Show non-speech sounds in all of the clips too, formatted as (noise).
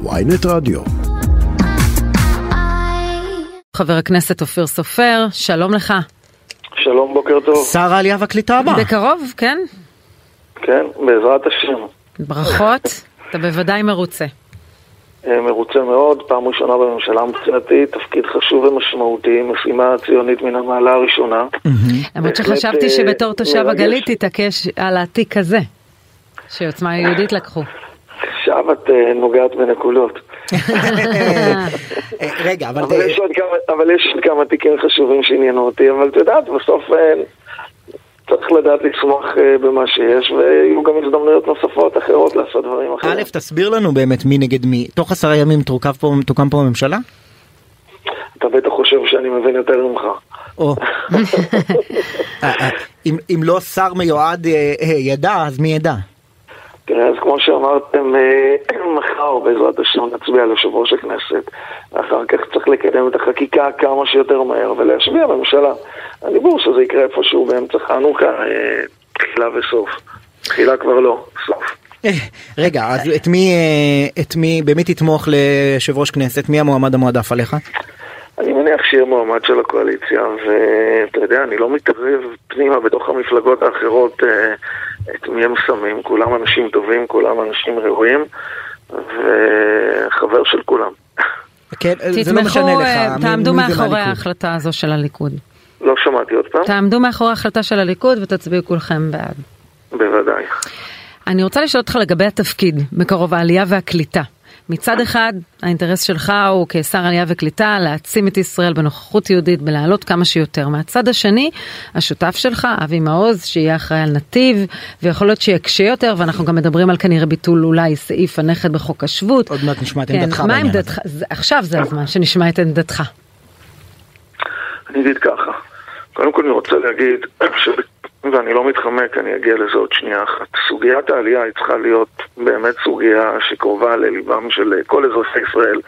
ויינט רדיו. חבר הכנסת אופיר סופר, שלום לך. שלום, בוקר טוב. שר העלייה והקליטה הבא. בקרוב, כן? כן, בעזרת השם. ברכות, אתה בוודאי מרוצה. אה, מרוצה מאוד, פעם ראשונה בממשלה מבחינתי, תפקיד חשוב ומשמעותי, משימה ציונית מן המעלה הראשונה. למרות בהחלט, שחשבתי אה, שבתור תושב. הגליל תתעקש על התיק הזה, שעוצמה יהודית לקחו. עכשיו את אה, נוגעת בנקודות. אה, רגע, אבל אבל יש עוד כמה- תיקים חשובים שעניינו אותי, אבל את יודעת, בסוף אה, צריך לדעת לצמוח במה שיש, ויהיו גם הזדמנויות נוספות אחרות לעשות דברים אחרים. א', תסביר לנו באמת מי נגד מי. תוך עשרה ימים תוקם פה ממשלה? אתה בטח חושב שאני מבין יותר ממך. (laughs) אם- אם לא שר מיועד ידע, אז מי ידע? תראה, אז כמו שאמרתם, אה, (clears throat) מחר בעזרת השם נצביע על יושב ראש הכנסת. ואחר כך צריך לקדם את החקיקה כמה שיותר מהר ולהשביע בממשלה. הדיבור שזה יקרה איפשהו באמצע חנוכה, אה, תחילה וסוף. תחילה כבר לא, סוף. אה, רגע, אז את מי, את מי, במי תתמוך ליושב ראש כנסת? מי המועמד המועדף עליך? אני מניח שיהיה מועמד של הקואליציה, ואתה יודע, אני לא מתערב פנימה בתוך המפלגות האחרות את מי הם שמים. כולם אנשים טובים, כולם אנשים ראויים, וחבר של כולם. כן, זה לא משנה לך. אה, תעמדו מאחורי. ההחלטה הזו של הליכוד. לא שמעתי עוד פעם? תעמדו מאחורי ההחלטה של הליכוד ותצביעו כולכם בעד. בוודאי. אני רוצה לשאול אותך לגבי התפקיד בקרוב העלייה והקליטה. מצד אחד, האינטרס שלך הוא כשר עלייה וקליטה להעצים את ישראל בנוכחות יהודית, בלהעלות כמה שיותר. מהצד השני, השותף שלך, אבי מעוז, שיהיה אחראי על נתיב, ויכול להיות שיקשה יותר, ואנחנו גם מדברים על כנראה ביטול אולי סעיף הנכד בחוק השבות. עוד מעט נשמע את כן, עמדתך בעניין הזה. עמדתך? זה- עכשיו זה הזמן שנשמע את עמדתך. אני אגיד ככה, קודם כל אני רוצה להגיד. (clears throat) ואני לא מתחמק, אני אגיע לזה עוד שנייה אחת. סוגיית העלייה היא צריכה להיות באמת סוגיה שקרובה לליבם של כל אזרחי ישראל,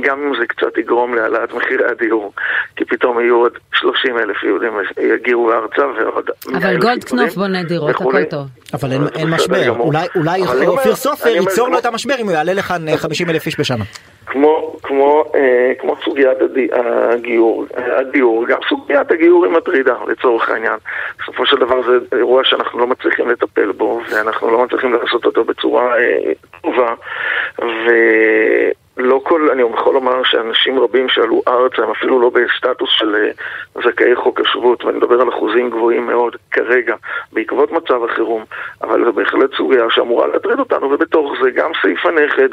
גם אם זה קצת יגרום להעלאת מחירי הדיור, כי פתאום יהיו עוד 30 אלף יהודים יגיעו ארצה ועוד... 100,000 אבל גולדקנופ בונה דירות. הכל טוב. אבל אין, אין משבר. אולי, אולי אופיר סופר ייצור לו את המשבר אם הוא יעלה לכאן 50 אלף איש בשנה. כמו, כמו, אה, כמו סוגיית הדי, הגיור, אה, הדיור, גם סוגיית הגיור היא מטרידה לצורך העניין. בסופו של דבר זה אירוע שאנחנו לא מצליחים לטפל בו, ואנחנו לא מצליחים לעשות אותו בצורה אה, טובה, ולא כל, אני יכול לומר שאנשים רבים שעלו ארצה הם אפילו לא בסטטוס של אה, זכאי חוק השבות, ואני מדבר על אחוזים גבוהים מאוד כרגע, בעקבות מצב החירום, אבל זו בהחלט סוגיה שאמורה להטריד אותנו, ובתוך זה גם סעיף הנכד,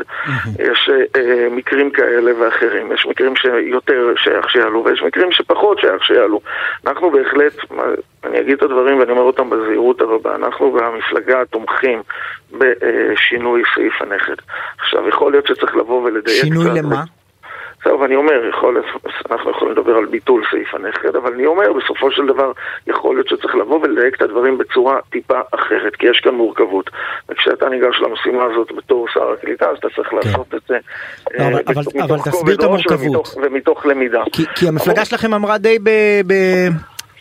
יש אה, אה, מקרים כאלה ואחרים, יש מקרים שיותר שייך שיעלו ויש מקרים שפחות שייך שיעלו. אנחנו בהחלט, אני אגיד את הדברים ואני אומר אותם בזהירות הרבה, אנחנו והמפלגה תומכים בשינוי סעיף הנכד. עכשיו, יכול להיות שצריך לבוא ולדייק שינוי קצת. למה? זהו, ואני אומר, יכול, אנחנו יכולים לדבר על ביטול סעיף הנכד, אבל אני אומר, בסופו של דבר, יכול להיות שצריך לבוא ולדייק את הדברים בצורה טיפה אחרת, כי יש כאן מורכבות. וכשאתה ניגש למשימה הזאת בתור שר הקליטה, אז אתה צריך לעשות את זה לא, אה, אבל- אבל- מתוך אבל תסביר את המורכבות. ומתוך- ומתוך למידה. כי, כי המפלגה שלכם אמרה די ב... ב אה,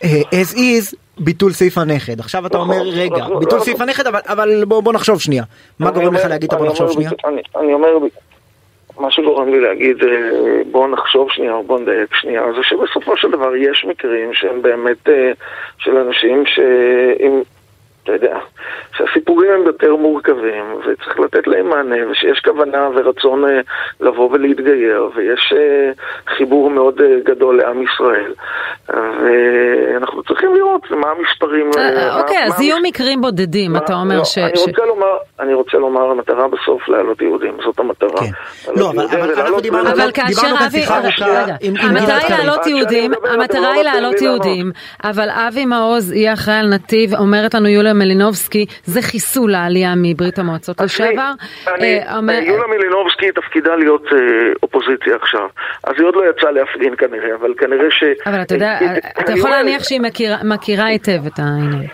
as is ביטול סעיף הנכד. עכשיו אתה נכון, אומר רגע, נכון, ביטול נכון. סעיף הנכד אבל, בוא, נחשוב שנייה. מה גורם לך להגיד בוא נחשוב שנייה? אני, אומר, מה שגורם לי להגיד אה, בוא נחשוב שנייה או בוא נדייק שנייה, זה שבסופו של דבר יש מקרים שהם באמת אה, של אנשים שאם, אתה יודע, שהסיפורים הם יותר מורכבים וצריך לתת להם מענה ושיש כוונה ורצון אה, לבוא ולהתגייר ויש אה, חיבור מאוד אה, גדול לעם ישראל ואנחנו צריכים לראות מה המספרים אה, מה- אוקיי, אז יהיו מקרים בודדים, אתה אומר לא, ש... אני רוצה לומר, אני רוצה לומר, המטרה בסוף להעלות יהודים, זאת המטרה. כן. לא, אבל- אנחנו דיברנו- כאשר כאן אבי, שיחה ארוכה המטרה היא. להעלות יהודים, המטרה היא להעלות. יהודים, אבל אבי מעוז יהיה אחראי על נתיב, אומרת לנו יוליה מלינובסקי, זה חיסול העלייה מברית המועצות לשעבר. אני- אה, אומר- יוליה מלינובסקי תפקידה להיות אה, אופוזיציה עכשיו. אז היא עוד לא יצאה להפגין כנראה, אבל כנראה ש... אבל אתה יודע, אה, אתה אני יכול להניח שהיא מכירה היטב את העניין.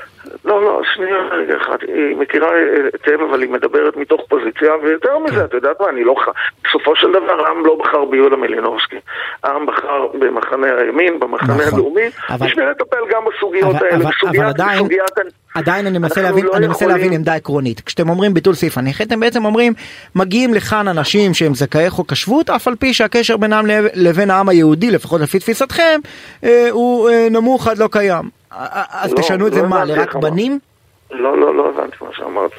לא, לא, שנייה רגע אחד. היא מכירה היטב, אבל היא מדברת מתוך פוזיציה, ויותר מזה, כן. את יודעת מה, אני לא... בסופו של דבר, העם לא בחר ביוליה מלינובסקי. העם בחר במחנה הימין, במחנה נכון. הלאומי. בשביל לטפל גם בסוגיות האלה. בסוגיית, עדיין, אני מנסה להבין, לא אני מנסה. להבין עמדה עקרונית. כשאתם אומרים ביטול סעיף הנכד, אתם בעצם אומרים, מגיעים לכאן אנשים שהם זכאי חוק השבות, אף על פי שהקשר בינם לבין העם היהודי, לפחות לפי תפיסתכם, אה, הוא אה, נמוך עד לא קיים. אז לא, תשנו את זה לא מה, לרק בנים? לא, לא, לא הבנתי מה שאמרת.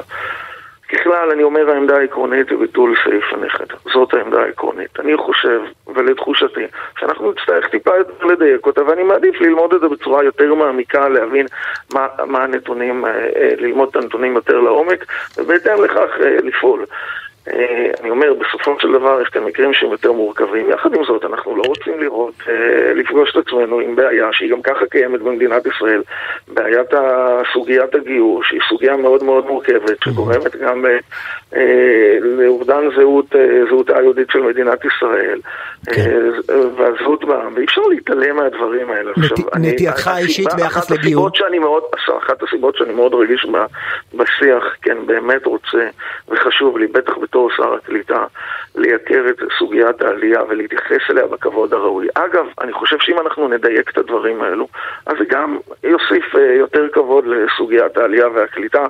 ככלל, אני אומר העמדה העקרונית היא ביטול סעיף הנכד. זאת העמדה העקרונית. אני חושב, ולתחושתי, שאנחנו נצטרך טיפה יותר לדייק אותה, ואני מעדיף ללמוד את זה בצורה יותר מעמיקה, להבין מה, מה הנתונים, אה, אה, ללמוד את הנתונים יותר לעומק, ובהתאם לכך אה, לפעול. אה, אני אומר, בסופו של דבר יש כאן מקרים שהם יותר מורכבים. יחד עם זאת, אנחנו לא רוצים לראות, אה, לפגוש את עצמנו עם בעיה שהיא גם ככה קיימת במדינת ישראל. בעיית סוגיית הגיור, שהיא סוגיה מאוד מאוד מורכבת, שגורמת גם אה, לאובדן זהות, זהותה היהודית של מדינת ישראל, כן. והזהות בעם, ואי אפשר להתעלם מהדברים האלה. נטייתך האישית ביחס לגיור? אחת הסיבות שאני מאוד רגיש בשיח, כן, באמת רוצה וחשוב לי, בטח בתור שר הקליטה, לייקר את סוגיית העלייה ולהתייחס אליה בכבוד הראוי. אגב, אני חושב שאם אנחנו נדייק את הדברים האלו, אז זה גם יוסיף אה, יותר כבוד לסוגיית העלייה והקליטה,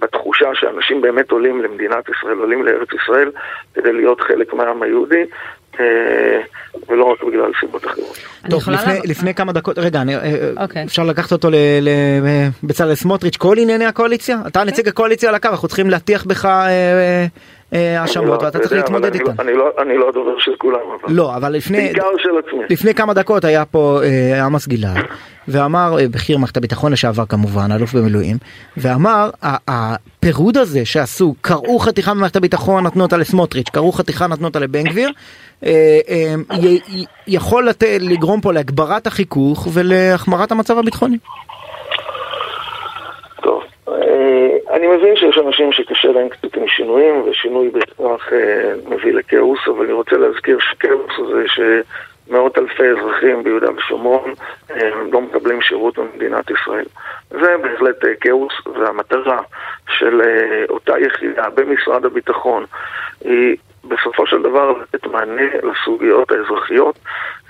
בתחושה שאנשים באמת עולים למדינת ישראל, עולים לארץ ישראל, כדי להיות חלק מהעם היהודי. אה, ולא רק בגלל סיבות אחרות. טוב, לפני, לה... לפני כמה דקות, רגע, אני, okay. אה, אוקיי. אפשר לקחת אותו לבצלאל סמוטריץ', כל ענייני הקואליציה? אתה okay. נציג הקואליציה על הקו, אנחנו צריכים להטיח בך אה, האשמות ואתה צריך להתמודד איתן. לא- לא- אני לא הדובר של כולם. לא, אבל לפני... בעיקר של עצמי. לפני כמה דקות היה פה עמוס גלעד, ואמר, בכיר מערכת הביטחון לשעבר כמובן, אלוף במילואים, ואמר, הפירוד הזה שעשו, קראו חתיכה במערכת הביטחון, נתנו אותה לסמוטריץ', קראו חתיכה, נתנו אותה לבן גביר, אה, אה, יכול לגרום פה להגברת החיכוך ולהחמרת המצב הביטחוני. טוב, אה, אני מבין שיש אנשים שקשה להם קצת עם שינויים, ושינוי בהכרח מביא לכאוס, אבל אני רוצה להזכיר שכאוס זה שמאות אלפי אזרחים ביהודה ושומרון לא מקבלים שירות במדינת ישראל. זה בהחלט כאוס, והמטרה של אותה יחידה במשרד הביטחון היא בסופו של דבר לתת מענה לסוגיות האזרחיות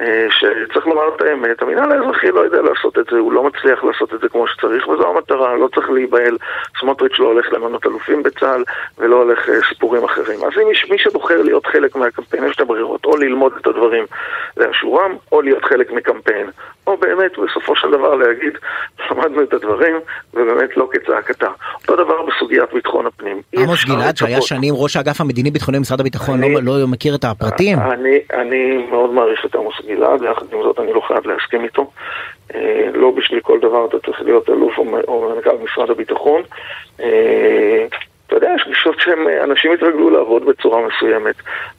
אה, שצריך לומר את האמת, המינהל האזרחי לא יודע לעשות את זה, הוא לא מצליח לעשות את זה כמו שצריך וזו המטרה, לא צריך להיבהל, סמוטריץ' לא הולך למנות אלופים בצה"ל ולא הולך אה, סיפורים אחרים. אז אם מי שבוחר להיות חלק מהקמפיין, יש את הברירות, או ללמוד את הדברים לאשורם, או להיות חלק מקמפיין, או באמת בסופו של דבר להגיד, למדנו את הדברים ובאמת לא כצעקתה. אותו דבר בסוגיית ביטחון הפנים. עמוס גלעד שהיה שנים ראש האגף המדיני-ביטחוני במשרד הביטחון, לא, לא מכיר את הפרטים? אני, אני מאוד מעריך את עמוס גלעד, יחד עם זאת אני לא חייב להסכים איתו. אה, לא בשביל כל דבר אתה צריך להיות אלוף או מנכ"ל משרד הביטחון. אה, אתה יודע, יש גישות שאנשים התרגלו לעבוד בצורה מסוימת.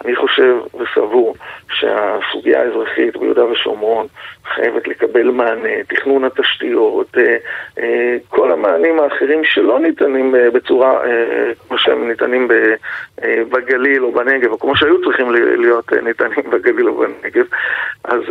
אני חושב וסבור שהסוגיה האזרחית ביהודה ושומרון חייבת לקבל מענה, תכנון התשתיות, אה, כל המענים האחרים שלא ניתנים בצורה כמו שהם ניתנים בגליל או בנגב, או כמו שהיו צריכים להיות ניתנים (laughs) בגליל או בנגב. אז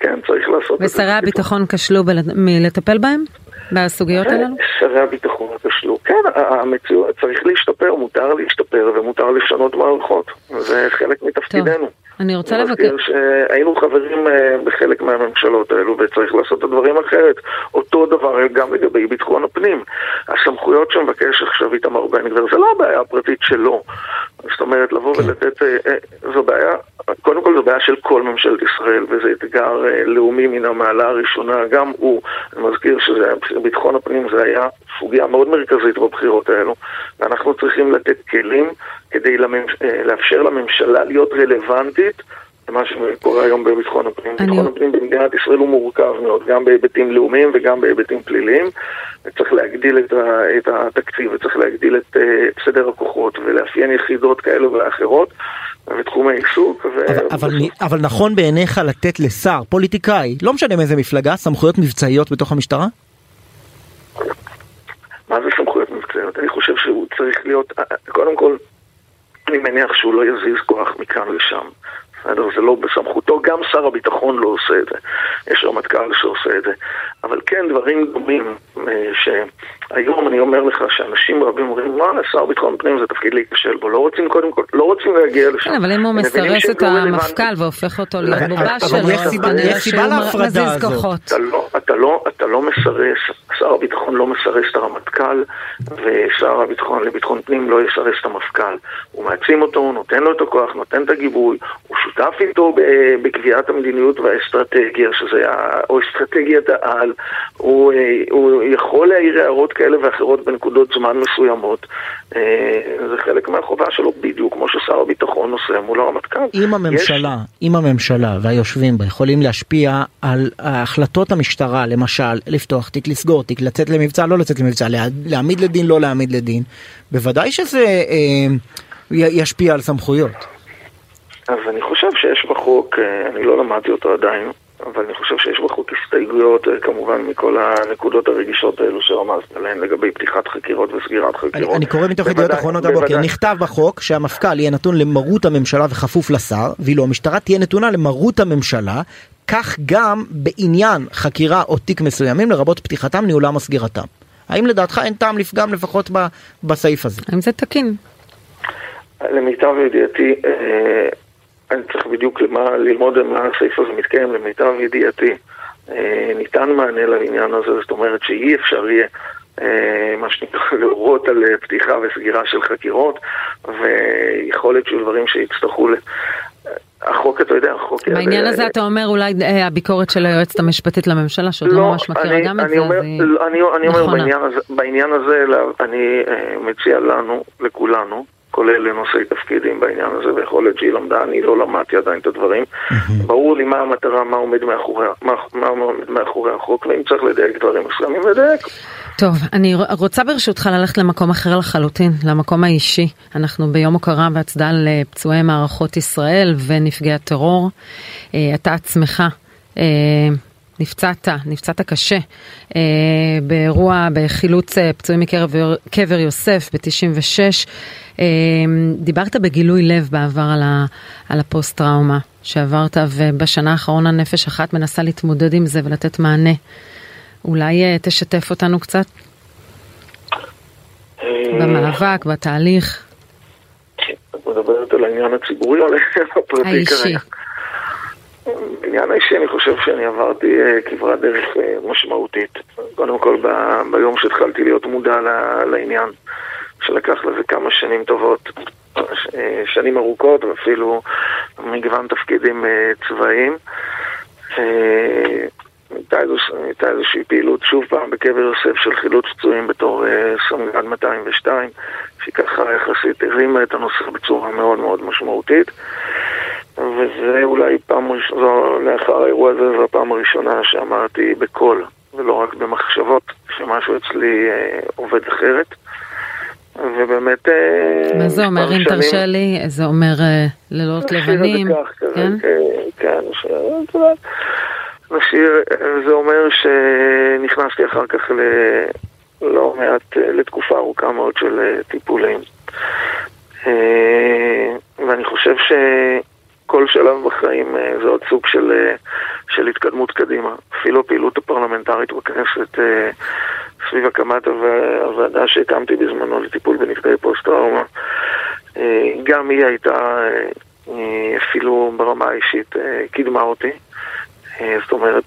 כן, צריך לעשות את זה. ושרי הביטחון כשלו מלטפל בהם? בסוגיות הללו? שרי הביטחון כשלו. כן, המציאות צריך להשתפר, מותר להשתפר ומותר לשנות מערכות. זה חלק מתפקידנו. אני רוצה לבקר... שהיינו חברים אה, בחלק מהממשלות האלו וצריך לעשות את הדברים אחרת. אותו דבר גם לגבי ביטחון הפנים. הסמכויות שמבקש עכשיו איתמר בן גביר זה לא הבעיה הפרטית שלו. זאת אומרת, לבוא כן. ולתת... אה, אה, זו בעיה, קודם כל זו בעיה של כל ממשלת ישראל וזה אתגר לאומי מן המעלה הראשונה. גם הוא, אני מזכיר שביטחון הפנים זה היה סוגיה מאוד מרכזית בבחירות האלו ואנחנו צריכים לתת כלים כדי לממש... לאפשר לממשלה להיות רלוונטית למה שקורה היום בביטחון הפנים. אני... ביטחון הפנים במדינת ישראל הוא מורכב מאוד, גם בהיבטים לאומיים וגם בהיבטים פליליים. צריך להגדיל את, ה... את התקציב וצריך להגדיל את, את סדר הכוחות ולאפיין יחידות כאלו ואחרות. ותחומי עיסוק. ו... אבל, אבל, אבל נכון בעיניך לתת לשר, פוליטיקאי, לא משנה מאיזה מפלגה, סמכויות מבצעיות בתוך המשטרה? מה זה סמכויות מבצעיות? אני חושב שהוא צריך להיות, קודם כל, אני מניח שהוא לא יזיז כוח מכאן לשם. בסדר? זה לא בסמכותו, גם שר הביטחון לא עושה את זה. יש רמטכ"ל שעושה את זה. אבל כן, דברים דומים, שהיום אני אומר לך שאנשים רבים אומרים, מה, שר ביטחון פנים זה תפקיד להיכשל בו, לא רוצים קודם כל, לא רוצים להגיע לשם. כן, אבל אם הוא מסרס את לא המפכ"ל והופך אותו להיות בובה שלו, אז כנראה שהוא מזיז כוחות. אתה לא, אתה לא מסרס, שר הביטחון לא מסרס את הרמטכ"ל, ושר הביטחון לביטחון פנים לא יסרס את המפכ"ל. הוא מעצים אותו, הוא נותן לו את הכוח, נותן את הגיבוי, הוא שותף איתו בקביעת המדיניות והאסטרטגיה, שזה, או אסטרטגיית העל, הוא, אה, הוא יכול להעיר הערות כאלה ואחרות בנקודות זמן מסוימות. אה, זה חלק מהחובה שלו, בדיוק כמו ששר הביטחון עושה מול הרמטכ"ל. אם הממשלה, יש... אם הממשלה והיושבים בה יכולים להשפיע על החלטות המשטרה, למשל, לפתוח תיק, לסגור תיק, לצאת למבצע, לא לצאת למבצע, להעמיד לדין, לא להעמיד לדין, בוודאי שזה אה, ישפיע על סמכויות. אז אני חושב שיש בחוק, אה, אני לא למדתי אותו עדיין, אבל אני חושב שיש בחוק הסתייגויות, אה, כמובן, מכל הנקודות הרגישות האלו שרמזת עליהן לגבי פתיחת חקירות וסגירת חקירות. אני, אני קורא מתוך ידיעות אחרונות הבוקר, נכתב בחוק שהמפכ"ל יהיה נתון למרות הממשלה וכפוף לשר, ואילו המשטרה תהיה נתונה למרות הממשלה, כך גם בעניין חקירה או תיק מסוימים, לרבות פתיחתם, ניהולם או סגירתם. האם לדעתך אין טעם לפגם לפחות בסעיף הזה? האם זה תקין? למיטב ידיעתי, אה, אני צריך בדיוק למה, ללמוד מה הסעיף הזה מתקיים, למיטב ידיעתי. אה, ניתן מענה לעניין הזה, זאת אומרת שאי אפשר יהיה אה, מה שנקרא (laughs) להורות על פתיחה וסגירה של חקירות ויכול להיות שיהיו דברים שיצטרכו החוק, אתה יודע, החוק... בעניין הזה אתה אומר אולי אה, הביקורת של היועצת המשפטית לממשלה, שעוד לא ממש מכירה גם את זה, אז היא אני אומר בעניין הזה, אני אה, מציע לנו, לכולנו, כולל לנושאי תפקידים בעניין הזה, ויכול להיות שהיא למדה, אני לא למדתי עדיין את הדברים. ברור לי מה המטרה, מה עומד מאחורי, מה, מה עומד מאחורי החוק, ואם צריך לדייק דברים מסוימים, לדייק. טוב, אני רוצה ברשותך ללכת למקום אחר לחלוטין, למקום האישי. אנחנו ביום הוקרה והצדעה לפצועי מערכות ישראל ונפגעי הטרור. אה, אתה עצמך אה, נפצעת, נפצעת קשה אה, באירוע, בחילוץ פצועים מקבר יוסף ב-96. דיברת בגילוי לב בעבר על, ה, על הפוסט-טראומה שעברת, ובשנה האחרונה נפש אחת מנסה להתמודד עם זה ולתת מענה. אולי אה, תשתף אותנו קצת אה, במאבק, בתהליך. את מדברת על העניין הציבורי או על העניין הפרטי כרגע? בעניין האישי אני חושב שאני עברתי אה, כברת דרך משמעותית. קודם כל ביום שהתחלתי להיות מודע לעניין, שלקח לזה כמה שנים טובות, שנים ארוכות ואפילו מגוון תפקידים צבאיים. הייתה איזושהי פעילות שוב פעם בקבר יוסף של חילוץ פצועים בתור אה, סמג"ד 202 שהיא ככה יחסית הרימה את הנושא בצורה מאוד מאוד משמעותית וזה אולי פעם ראשונה, לאחר האירוע הזה זו הפעם הראשונה שאמרתי בקול ולא רק במחשבות שמשהו אצלי אה, עובד אחרת ובאמת... אה, מה זה אומר אם תרשה לי? זה אומר לילות לבנים? כן, כן, נשאיר, זה אומר שנכנסתי אחר כך ללא מעט, לתקופה ארוכה מאוד של טיפולים. ואני חושב שכל שלב בחיים זה עוד סוג של, של התקדמות קדימה. אפילו הפעילות הפרלמנטרית בכנסת סביב הקמת הוועדה שהקמתי בזמנו לטיפול בנפגעי פוסט-טראומה, גם היא הייתה אפילו ברמה האישית קידמה אותי. אה, זאת אומרת,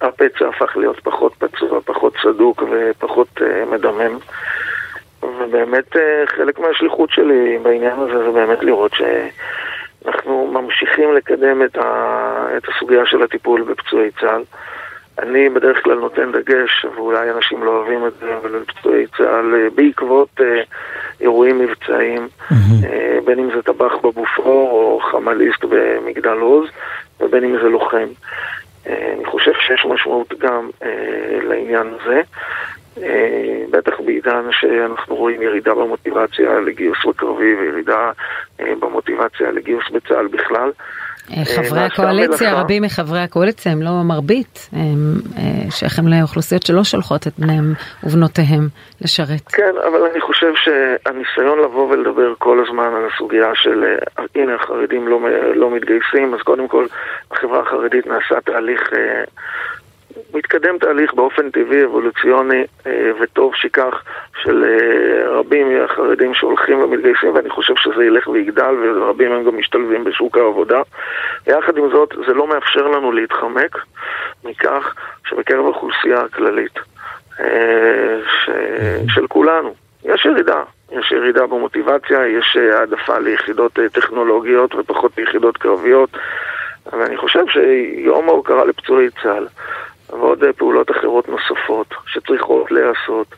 הפצע הפך להיות פחות פצוע, פחות סדוק ופחות מדמם. ובאמת חלק מהשליחות שלי בעניין הזה זה באמת לראות שאנחנו ממשיכים לקדם את, ה... את הסוגיה של הטיפול בפצועי צה"ל. אני בדרך כלל נותן דגש, ואולי אנשים לא אוהבים את זה, אבל פצועי צה"ל בעקבות uh, אירועים מבצעיים, mm-hmm. uh, בין אם זה טבח בבופור או חמליסט במגדל עוז, ובין אם זה לוחם. אה, אני חושב שיש משמעות גם אה, לעניין הזה. אה, בטח בעידן שאנחנו רואים ירידה במוטיבציה לגיוס בקרבי וירידה במוטיבציה לגיוס בצה"ל בכלל. אה, חברי הקואליציה, רבים מחברי הקואליציה הם לא מרבית, הם שייכים לאוכלוסיות שלא שולחות את בניהם ובנותיהם לשרת. כן, אבל אני חושב שהניסיון לבוא ולדבר כל הזמן על הסוגיה של הנה החרדים לא, לא מתגייסים, אז קודם כל בחברה החרדית נעשה תהליך מתקדם תהליך באופן טבעי, אבולוציוני, אה, וטוב שכך, של אה, רבים מהחרדים שהולכים ומתגייסים, ואני חושב שזה ילך ויגדל, ורבים הם גם משתלבים בשוק העבודה. יחד עם זאת, זה לא מאפשר לנו להתחמק מכך שבקרב האוכלוסייה הכללית, אה, ש... של כולנו, יש ירידה. יש ירידה במוטיבציה, יש העדפה ליחידות טכנולוגיות ופחות ליחידות קרביות, ואני חושב שיום ההוקרה לפצועי צה"ל ועוד אה, פעולות אחרות נוספות שצריכות להיעשות.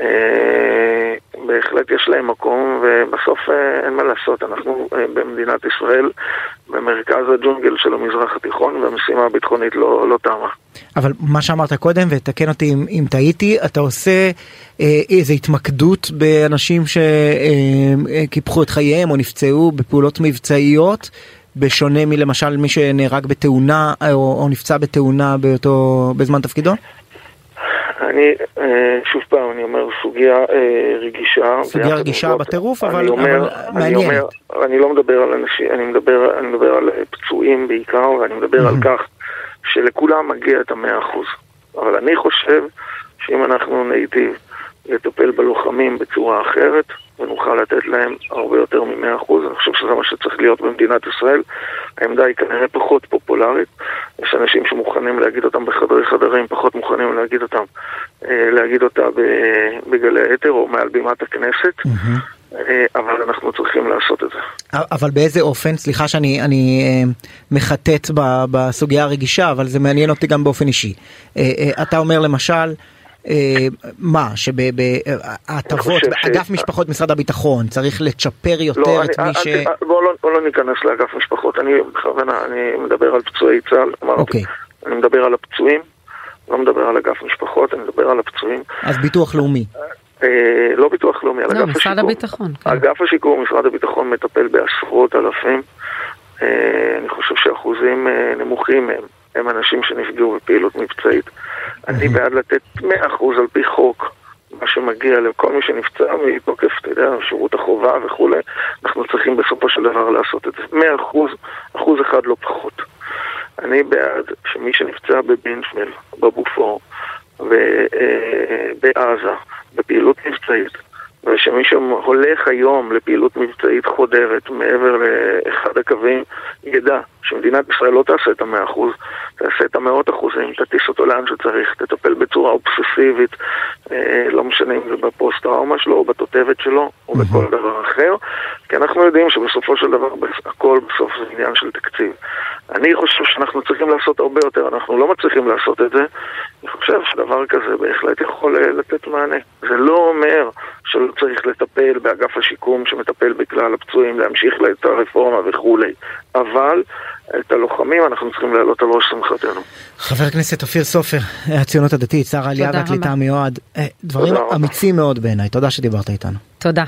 אה, בהחלט יש להם מקום, ובסוף אה, אין מה לעשות, אנחנו במדינת ישראל במרכז הג'ונגל של המזרח התיכון, והמשימה הביטחונית לא, לא תמה. אבל מה שאמרת קודם, ותקן אותי אם, אם טעיתי, אתה עושה אה, איזו התמקדות באנשים שקיפחו אה, את חייהם או נפצעו בפעולות מבצעיות. בשונה מלמשל מי שנהרג בתאונה או, או נפצע בתאונה באותו, בזמן תפקידו? אני, אה, שוב פעם, אני אומר, סוגיה אה, רגישה. סוגיה רגישה בטירוף, אבל, אומר, אבל מעניינת. אני, אומר, אני לא מדבר על אנשים, אני מדבר, אני מדבר על פצועים בעיקר, ואני מדבר על כך שלכולם מגיע את המאה אחוז. אבל אני חושב שאם אנחנו ניטיב לטפל בלוחמים בצורה אחרת, ונוכל לתת להם הרבה יותר מ-100%. אני חושב שזה מה שצריך להיות במדינת ישראל. העמדה היא כנראה פחות פופולרית. יש אנשים שמוכנים להגיד אותם בחדרי חדרים, פחות מוכנים להגיד אותם, אה, להגיד אותה בגלי האתר או מעל בימת הכנסת. Mm-hmm. אבל אנחנו צריכים לעשות את זה. אבל באיזה אופן? סליחה שאני אני, אה, מחטט בסוגיה הרגישה, אבל זה מעניין אותי גם באופן אישי. אתה אומר למשל, מה, שבהטבות, באגף משפחות משרד הביטחון צריך לצ'פר יותר לא, את מי ש... בואו לא, לא ניכנס לאגף משפחות, אני בכוונה, אני מדבר על פצועי צה"ל, אמרתי, אוקיי. אני מדבר על הפצועים, לא מדבר על אגף משפחות, אני מדבר על הפצועים. אז ביטוח לאומי. אה, לא ביטוח לאומי, על לא, אגף השיקום. הביטחון. כן. אגף השיקום, משרד הביטחון מטפל בעשרות אלפים. אה, אני חושב שאחוזים נמוכים מהם הם אנשים שנפגעו בפעילות מבצעית. אני בעד לתת 100% על פי חוק מה שמגיע לכל מי שנפצע מתוקף, אתה יודע, שירות החובה וכולי, אנחנו צריכים בסופו של דבר לעשות את זה. 100%, אחוז אחד לא פחות. אני בעד שמי שנפצע בבינשמל, בבופור, בעזה, בפעילות מבצעית, ושמי שהולך היום לפעילות מבצעית חודרת מעבר לאחד הקווים, ידע שמדינת ישראל לא תעשה את המאה אחוז, תעשה את המאות אחוזים, תטיס אותו לאן שצריך, תטפל בצורה אובססיבית, אה, לא משנה אם זה בפוסט-טראומה שלו או בתותבת שלו או בכל דבר אחר, כי אנחנו יודעים שבסופו של דבר הכל בסוף זה עניין של תקציב. אני חושב שאנחנו צריכים לעשות הרבה יותר, אנחנו לא מצליחים לעשות את זה. אני חושב שדבר כזה בהחלט יכול אה, לתת מענה. זה לא אומר שלא צריך לטפל באגף השיקום שמטפל בכלל הפצועים, להמשיך את הרפורמה וכולי, אבל את הלוחמים אנחנו צריכים להעלות על ראש שמחתנו. חבר הכנסת אופיר סופר, הציונות הדתית, שר העלייה והקליטה המיועד, אה, דברים אמיצים מאוד בעיניי, תודה שדיברת איתנו. תודה.